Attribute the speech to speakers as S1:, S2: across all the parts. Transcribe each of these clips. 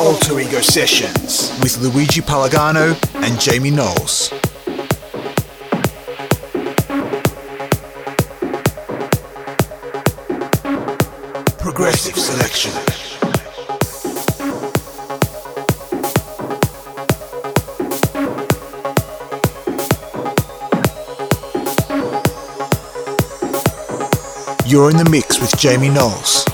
S1: Alter Ego Sessions with Luigi Palagano and Jamie Knowles. Progressive Selection. You're in the mix with Jamie Knowles.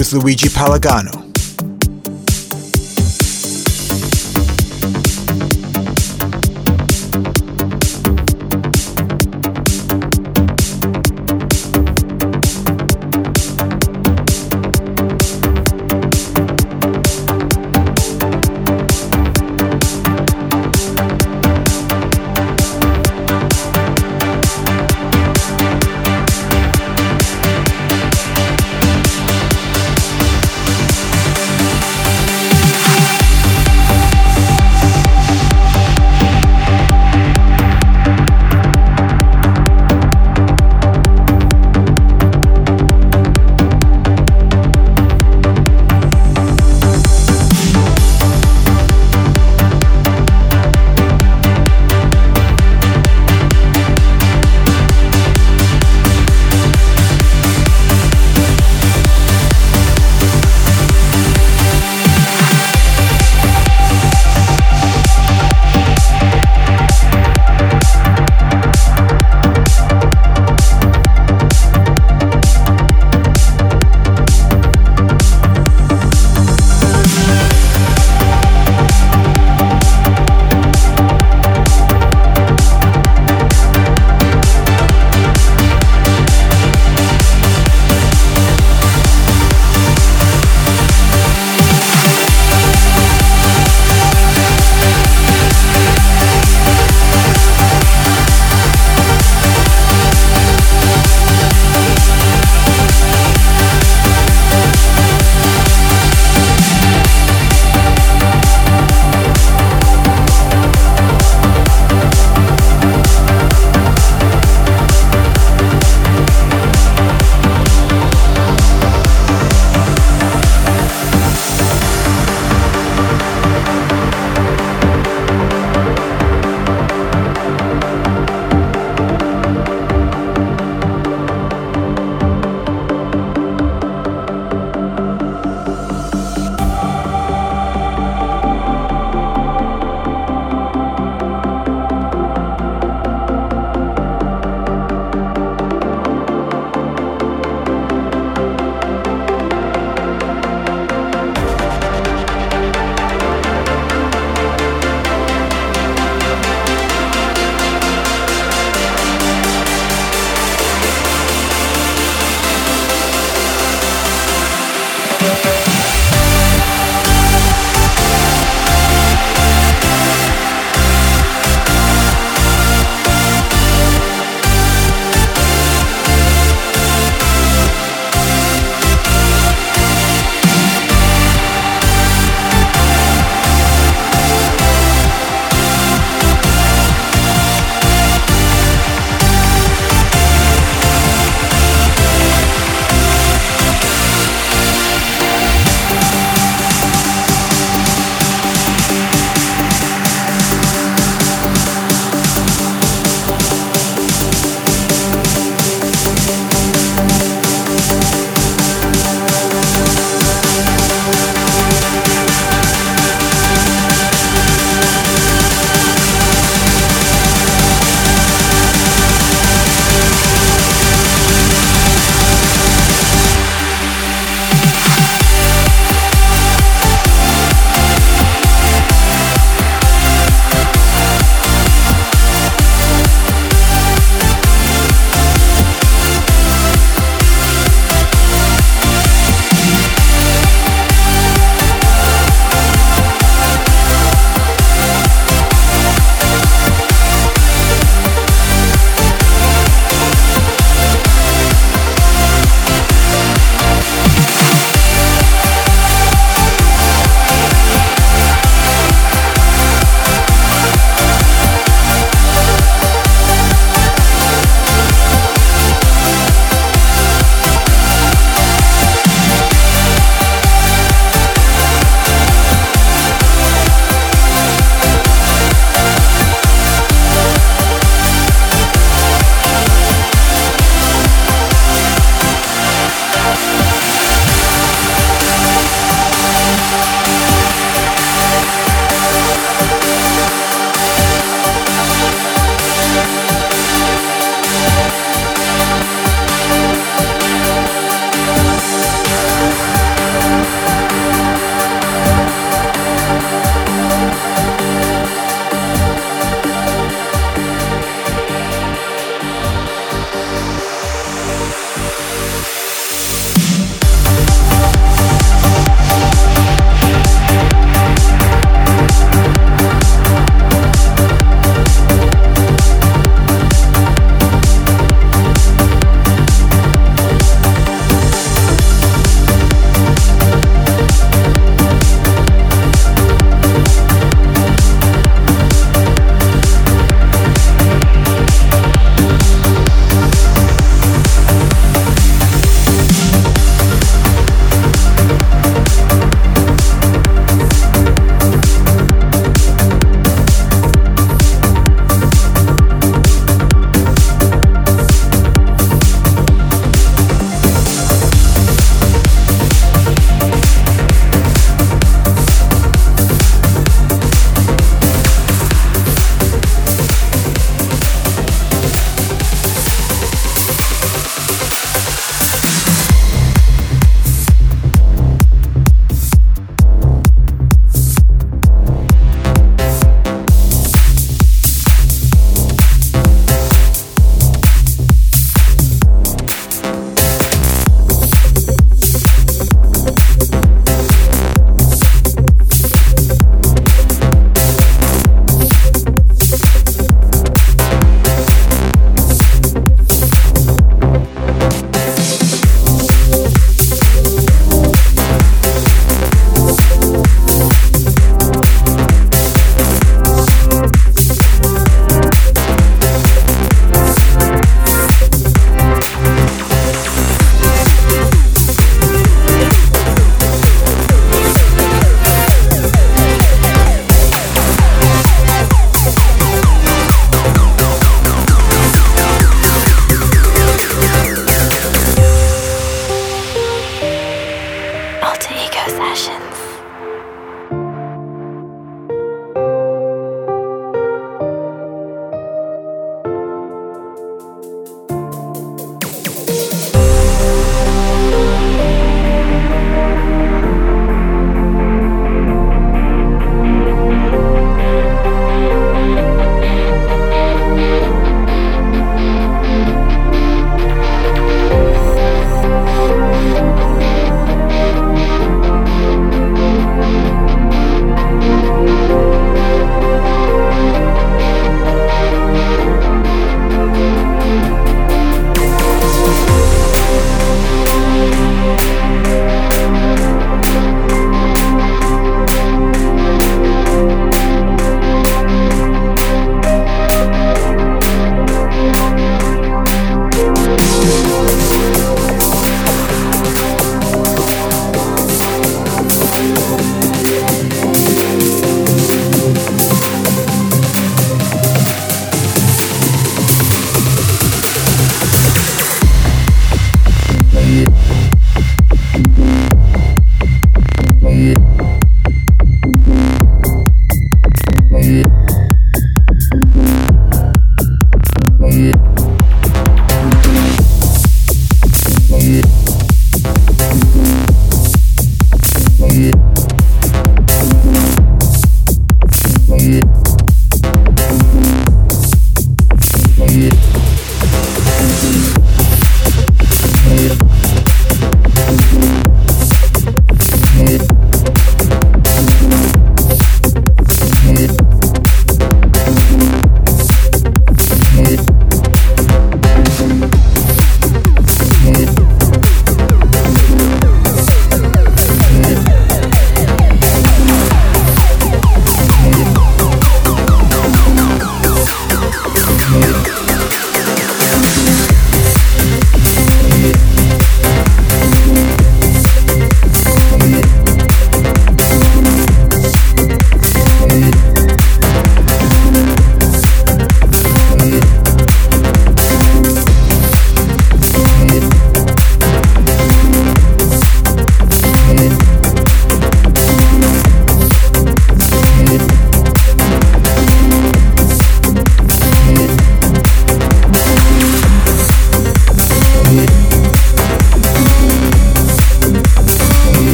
S1: With Luigi Palagano.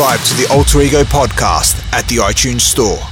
S1: Subscribe to the Alter Ego podcast at the iTunes Store.